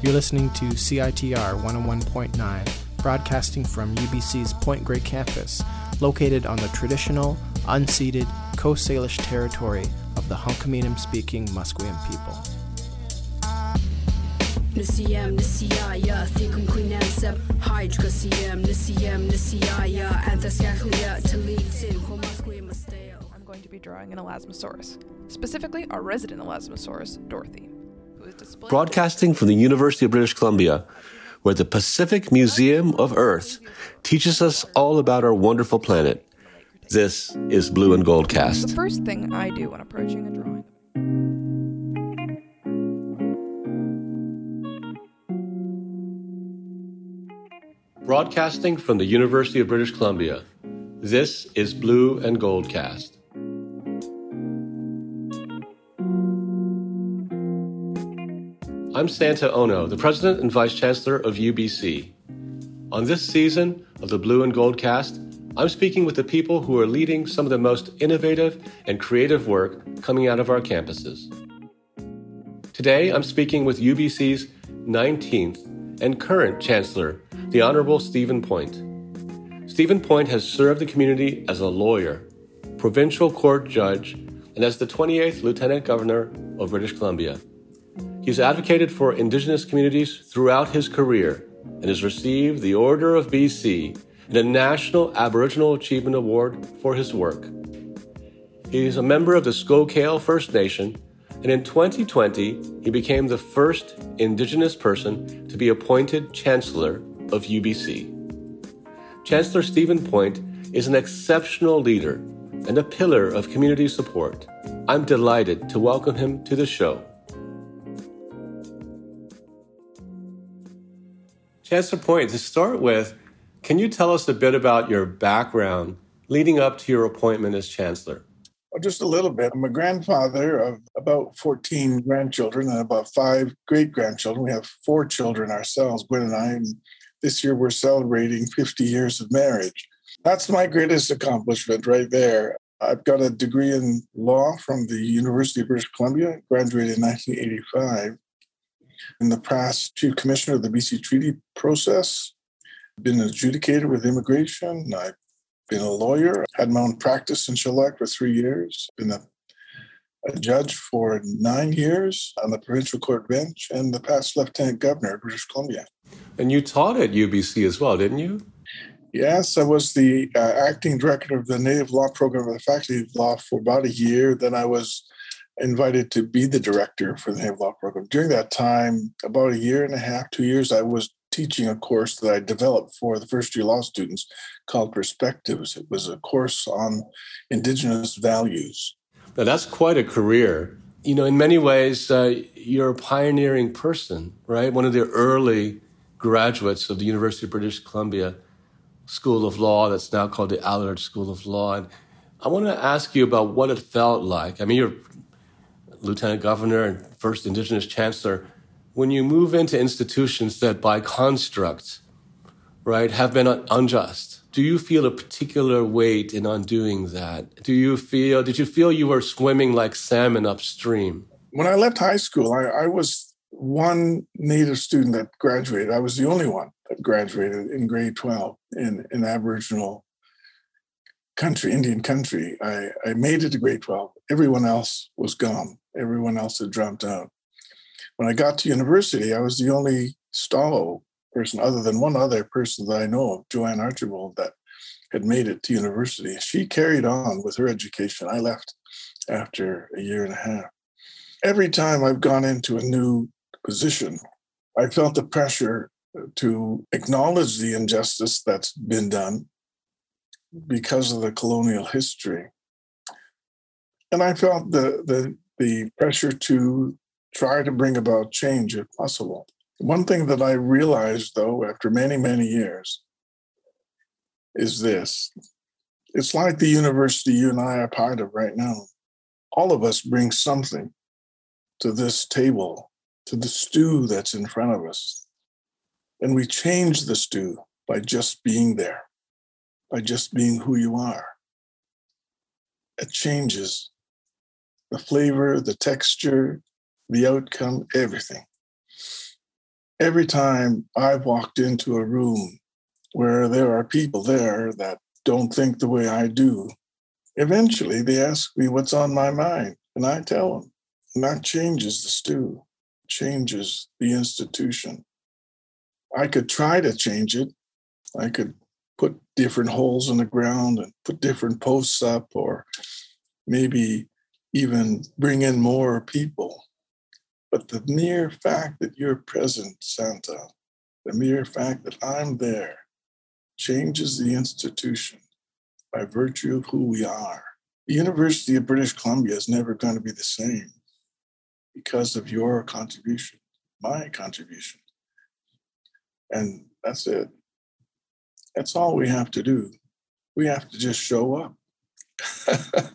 You're listening to CITR 101.9, broadcasting from UBC's Point Grey campus, located on the traditional, unceded Coast Salish territory of the Hunkaminam speaking Musqueam people. Nisiyam nisiyaya thikum quinansab hydra siyam nisiyam nisiyaya anthasyakhlia talitin homasquim I'm going to be drawing an Elasmosaurus, specifically our resident Elasmosaurus, Dorothy. Who is displayed- Broadcasting from the University of British Columbia, where the Pacific Museum of Earth teaches us all about our wonderful planet. This is Blue and Gold The Cast. first thing I do when approaching a drawing. Broadcasting from the University of British Columbia, this is Blue and Gold Cast. I'm Santa Ono, the President and Vice Chancellor of UBC. On this season of the Blue and Gold Cast, I'm speaking with the people who are leading some of the most innovative and creative work coming out of our campuses. Today, I'm speaking with UBC's 19th and current Chancellor, the Honorable Stephen Point. Stephen Point has served the community as a lawyer, provincial court judge, and as the 28th Lieutenant Governor of British Columbia. He's advocated for Indigenous communities throughout his career and has received the Order of BC and a National Aboriginal Achievement Award for his work. He is a member of the Skowkale First Nation, and in 2020, he became the first Indigenous person to be appointed Chancellor of UBC. Chancellor Stephen Point is an exceptional leader and a pillar of community support. I'm delighted to welcome him to the show. Chancellor Point, to start with, can you tell us a bit about your background leading up to your appointment as Chancellor? Well, just a little bit. I'm a grandfather of about 14 grandchildren and about five great grandchildren. We have four children ourselves, Gwen and I. And this year we're celebrating 50 years of marriage. That's my greatest accomplishment right there. I've got a degree in law from the University of British Columbia, graduated in 1985. In the past, chief commissioner of the BC Treaty process, been an adjudicator with immigration. I've been a lawyer, had my own practice in Shellac for three years, been a, a judge for nine years on the provincial court bench, and the past lieutenant governor of British Columbia. And you taught at UBC as well, didn't you? Yes, I was the uh, acting director of the Native Law Program of the Faculty of Law for about a year. Then I was invited to be the director for the Law Program. During that time, about a year and a half, two years, I was teaching a course that I developed for the first year law students called Perspectives. It was a course on Indigenous values. Now, that's quite a career. You know, in many ways, uh, you're a pioneering person, right? One of the early graduates of the University of British Columbia School of Law, that's now called the Allard School of Law. And I want to ask you about what it felt like. I mean, you're Lieutenant Governor and first Indigenous Chancellor. When you move into institutions that, by construct, right, have been unjust, do you feel a particular weight in undoing that? Do you feel, did you feel you were swimming like salmon upstream? When I left high school, I, I was one Native student that graduated. I was the only one that graduated in grade 12 in, in Aboriginal country, Indian country. I, I made it to grade 12. Everyone else was gone. Everyone else had dropped out. When I got to university, I was the only Stalo person, other than one other person that I know of, Jo-ann Archibald, that had made it to university. She carried on with her education. I left after a year and a half. Every time I've gone into a new position, I felt the pressure to acknowledge the injustice that's been done because of the colonial history. And I felt the, the, the pressure to try to bring about change if possible. One thing that I realized, though, after many, many years, is this it's like the university you and I are part of right now. All of us bring something to this table, to the stew that's in front of us. And we change the stew by just being there, by just being who you are. It changes the flavor, the texture, the outcome, everything. every time I've walked into a room where there are people there that don't think the way I do, eventually they ask me what's on my mind, and I tell them. And that changes the stew, changes the institution. I could try to change it. I could put different holes in the ground and put different posts up, or maybe even bring in more people. But the mere fact that you're present, Santa, the mere fact that I'm there, changes the institution by virtue of who we are. The University of British Columbia is never going to be the same because of your contribution, my contribution. And that's it. That's all we have to do. We have to just show up.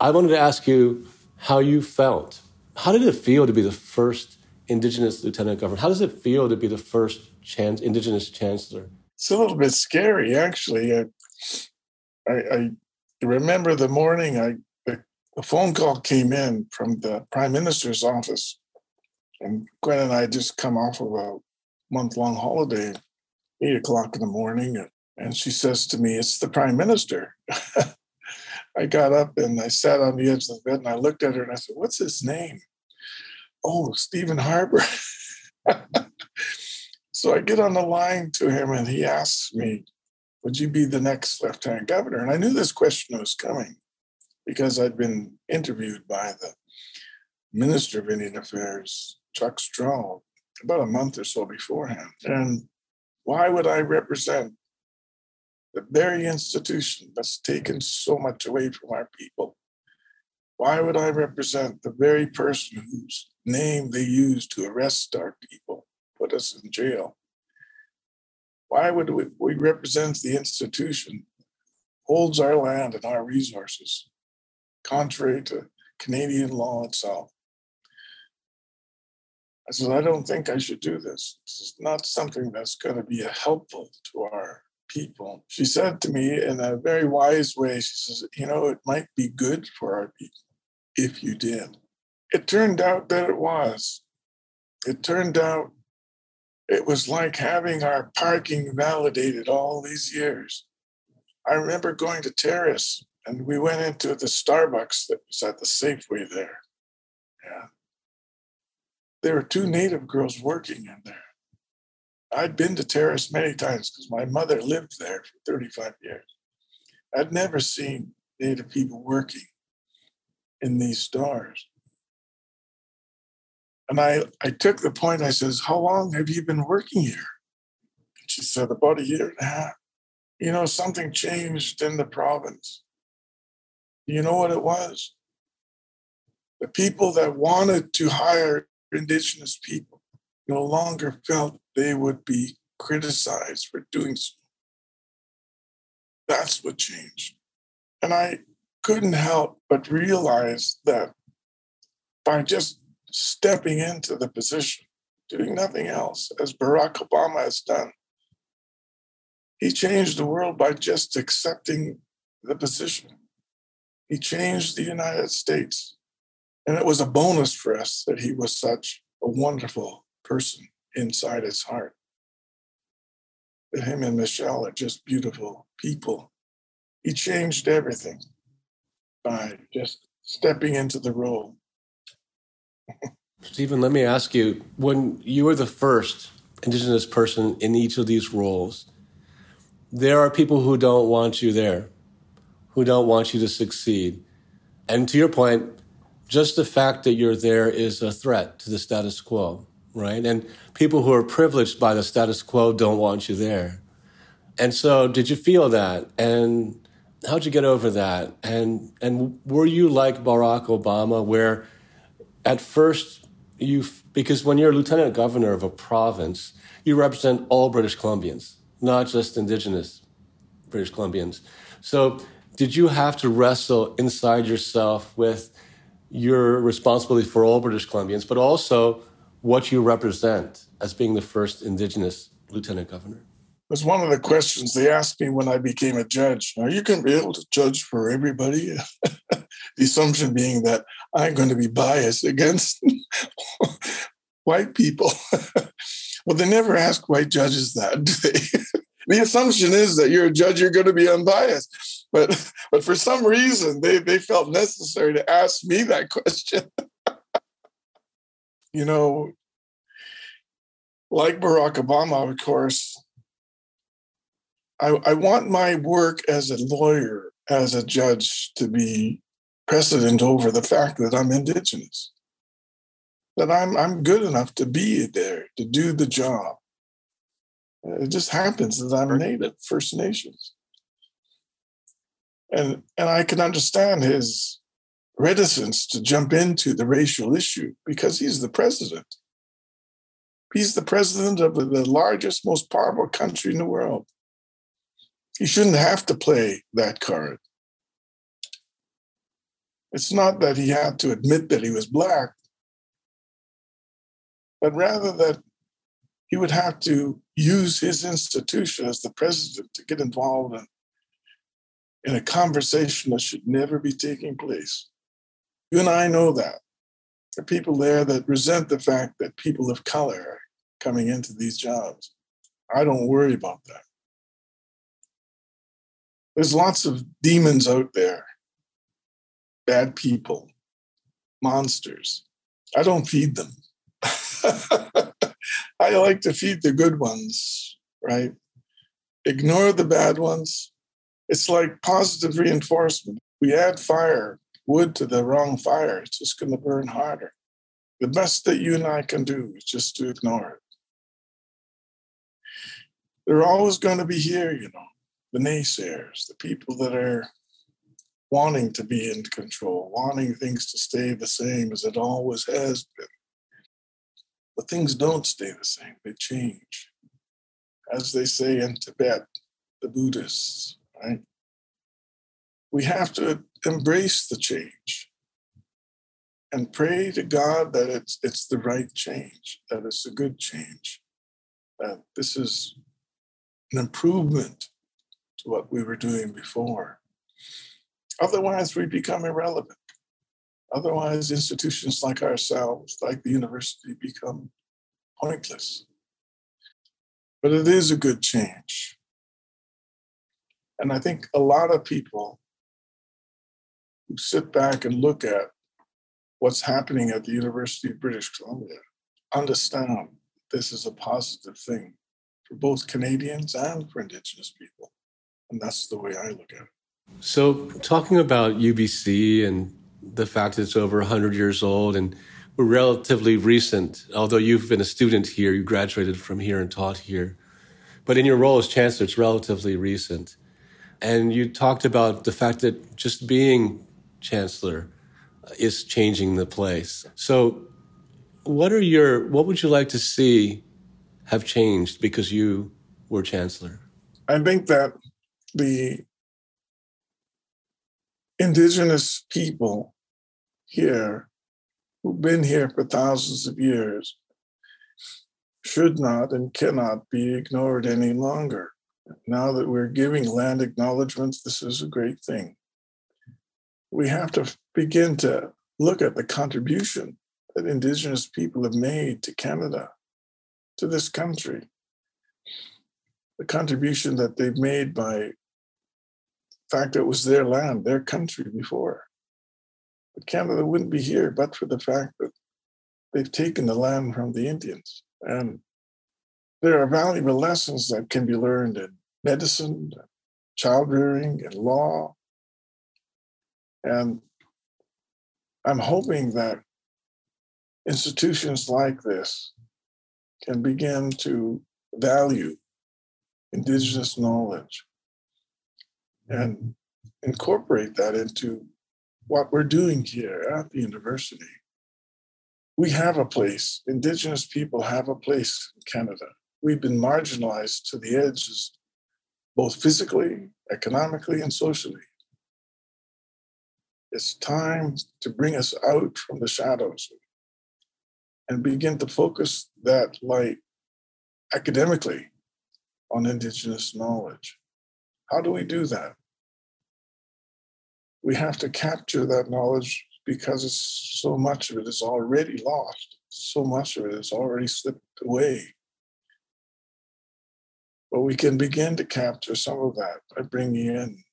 I wanted to ask you how you felt. How did it feel to be the first Indigenous lieutenant governor? How does it feel to be the first chance, Indigenous chancellor? It's a little bit scary, actually. I, I, I remember the morning I the phone call came in from the prime minister's office, and Gwen and I just come off of a month long holiday, eight o'clock in the morning, and she says to me, "It's the prime minister." I got up and I sat on the edge of the bed and I looked at her and I said, What's his name? Oh, Stephen Harper. so I get on the line to him and he asks me, Would you be the next lieutenant governor? And I knew this question was coming because I'd been interviewed by the Minister of Indian Affairs, Chuck Strahl, about a month or so beforehand. And why would I represent the very institution that's taken so much away from our people. Why would I represent the very person whose name they used to arrest our people, put us in jail? Why would we, we represent the institution holds our land and our resources, contrary to Canadian law itself? I said, I don't think I should do this. This is not something that's going to be helpful to our people. She said to me in a very wise way, she says, You know, it might be good for our people if you did. It turned out that it was. It turned out it was like having our parking validated all these years. I remember going to Terrace and we went into the Starbucks that was at the Safeway there. Yeah. There were two native girls working in there. I'd been to Terrace many times because my mother lived there for 35 years. I'd never seen Native people working in these stores. And I, I took the point, I says, How long have you been working here? And she said, About a year and a half. You know, something changed in the province. You know what it was? The people that wanted to hire Indigenous people no longer felt they would be criticized for doing so. That's what changed. And I couldn't help but realize that by just stepping into the position, doing nothing else, as Barack Obama has done, he changed the world by just accepting the position. He changed the United States. And it was a bonus for us that he was such a wonderful person inside his heart. That him and Michelle are just beautiful people. He changed everything by just stepping into the role. Stephen, let me ask you when you were the first Indigenous person in each of these roles, there are people who don't want you there, who don't want you to succeed. And to your point, just the fact that you're there is a threat to the status quo right? And people who are privileged by the status quo don't want you there. And so, did you feel that? And how'd you get over that? And and were you like Barack Obama, where at first you because when you're lieutenant governor of a province, you represent all British Columbians, not just Indigenous British Columbians. So, did you have to wrestle inside yourself with your responsibility for all British Columbians, but also what you represent as being the first Indigenous lieutenant governor? It was one of the questions they asked me when I became a judge. Are you to be able to judge for everybody? the assumption being that I'm going to be biased against white people. Well, they never ask white judges that, the assumption is that you're a judge, you're going to be unbiased. But but for some reason, they, they felt necessary to ask me that question. You know, like Barack Obama, of course, I, I want my work as a lawyer, as a judge, to be precedent over the fact that I'm indigenous, that I'm I'm good enough to be there to do the job. It just happens that I'm native, First Nations, and and I can understand his reticence to jump into the racial issue because he's the president. He's the president of the largest, most powerful country in the world. He shouldn't have to play that card. It's not that he had to admit that he was black, but rather that he would have to use his institution as the president to get involved in, in a conversation that should never be taking place. You and I know that. There are people there that resent the fact that people of color are coming into these jobs. I don't worry about that. There's lots of demons out there, bad people, monsters. I don't feed them. I like to feed the good ones, right? Ignore the bad ones. It's like positive reinforcement. We add fire, wood to the wrong fire, it's just going to burn harder. The best that you and I can do is just to ignore it. They're always going to be here, you know the naysayers, the people that are wanting to be in control, wanting things to stay the same as it always has been. But things don't stay the same, they change. As they say in Tibet, the Buddhists, right? We have to embrace the change and pray to God that it's, it's the right change, that it's a good change, that this is an improvement to what we were doing before. Otherwise, we become irrelevant. Otherwise, institutions like ourselves, like the university, become pointless. But it is a good change. And I think a lot of people who sit back and look at what's happening at the University of British Columbia understand this is a positive thing for both Canadians and for Indigenous people. And that's the way I look at it. So, talking about UBC and the fact that it's over 100 years old and we're relatively recent, although you've been a student here, you graduated from here and taught here. But in your role as chancellor, it's relatively recent. And you talked about the fact that just being chancellor uh, is changing the place. So, what are your what would you like to see have changed because you were chancellor? I think that the indigenous people here who've been here for thousands of years should not and cannot be ignored any longer. Now that we're giving land acknowledgements, this is a great thing. We have to begin to look at the contribution that Indigenous people have made to Canada, to this country, the contribution that they've made by the fact, that it was their land, their country before. But Canada wouldn't be here but for the fact that they've taken the land from the Indians. And there are valuable lessons that can be learned in medicine, child rearing, and law. And I'm hoping that institutions like this can begin to value Indigenous knowledge and incorporate that into what we're doing here at the university. We have a place, Indigenous people have a place in Canada. We've been marginalized to the edges, both physically, economically, and socially. It's time to bring us out from the shadows and begin to focus that light academically on Indigenous knowledge. How do we do that? we have to capture that knowledge because so much of it is already lost. So much of it is already slipped away. But we can begin to capture some of that by bringing in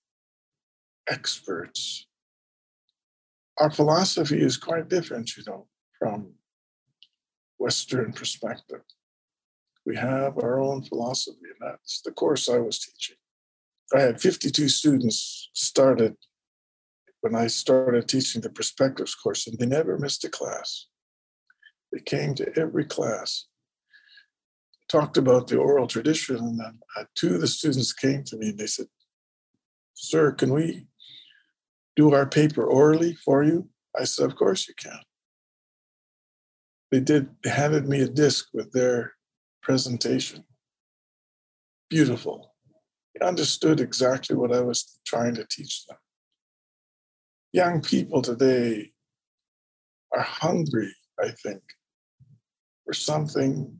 experts. Our philosophy is quite different, you know, from Western perspective. We have our own philosophy, and that's the course I was teaching. I had 52 students started when I started teaching the perspectives course, and they never missed a class. They came to every class, talked about the oral tradition, and then uh, two of the students came to me and they said, Sir, can we do our paper orally for you? I said, Of course you can. They did, handed me a disc with their presentation. Beautiful. They understood exactly what I was trying to teach them. Young people today are hungry, I think, for something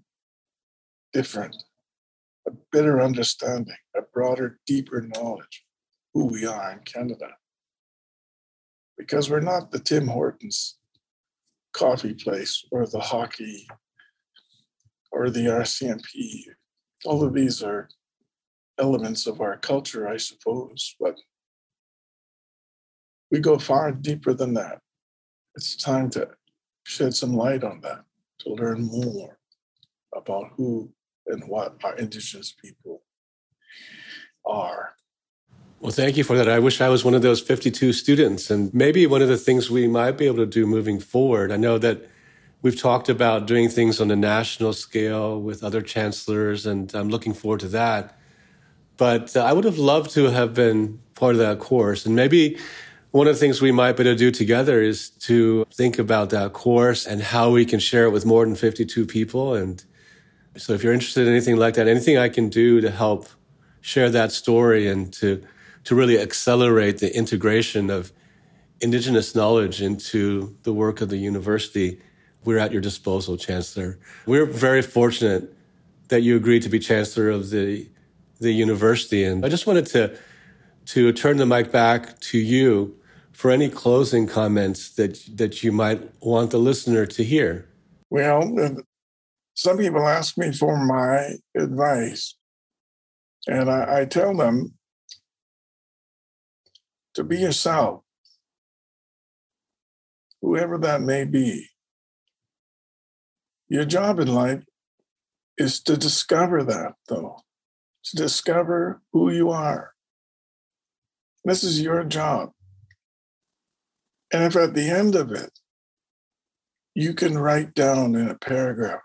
different, a better understanding, a broader, deeper knowledge who we are in Canada. Because we're not the Tim Hortons coffee place or the hockey or the RCMP. All of these are elements of our culture, I suppose, but we go far deeper than that. It's time to shed some light on that, to learn more about who and what our Indigenous people are. Well, thank you for that. I wish I was one of those 52 students. And maybe one of the things we might be able to do moving forward, I know that we've talked about doing things on a national scale with other chancellors, and I'm looking forward to that. But uh, I would have loved to have been part of that course. And maybe one of the things we might be able to do together is to think about that course and how we can share it with more than 52 people. And so if you're interested in anything like that, anything I can do to help share that story and to to really accelerate the integration of indigenous knowledge into the work of the university, we're at your disposal, Chancellor. We're very fortunate that you agreed to be Chancellor of the the university. And I just wanted to to turn the mic back to you for any closing comments that that you might want the listener to hear. Well, some people ask me for my advice, and I, I tell them to be yourself, whoever that may be. Your job in life is to discover that, though, to discover who you are. This is your job. And if at the end of it, you can write down in a paragraph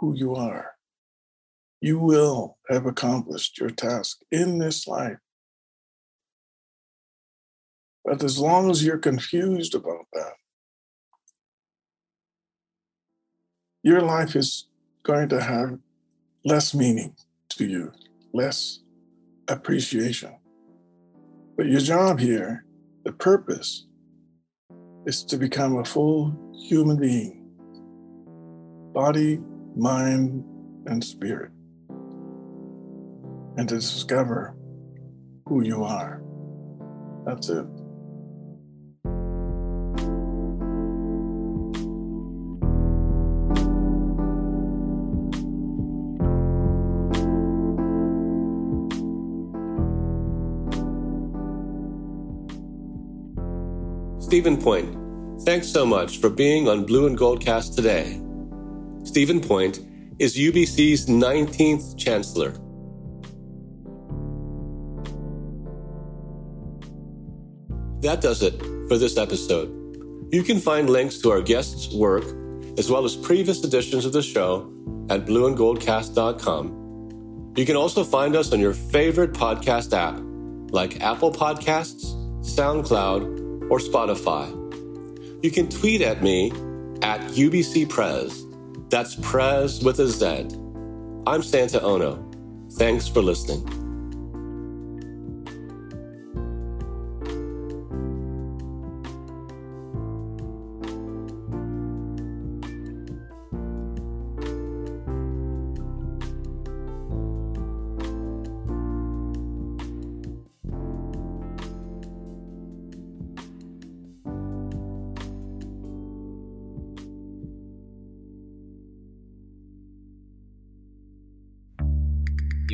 who you are, you will have accomplished your task in this life. But as long as you're confused about that, your life is going to have less meaning to you, less appreciation. But your job here, the purpose, is to become a full human being body, mind, and spirit, and to discover who you are. That's it. Stephen Point, thanks so much for being on Blue and Gold Cast today. Stephen Point is UBC's 19th Chancellor. That does it for this episode. You can find links to our guests' work, as well as previous editions of the show, at blueandgoldcast.com. You can also find us on your favorite podcast app, like Apple Podcasts, SoundCloud, or Spotify. You can tweet at me at UBCPrez. That's Prez with a Z. I'm Santa Ono. Thanks for listening.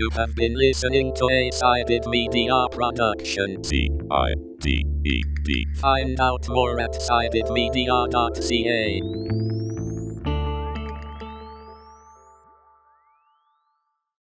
You have been listening to a sided media production. C I D E D. Find out more at sidedmedia.ca.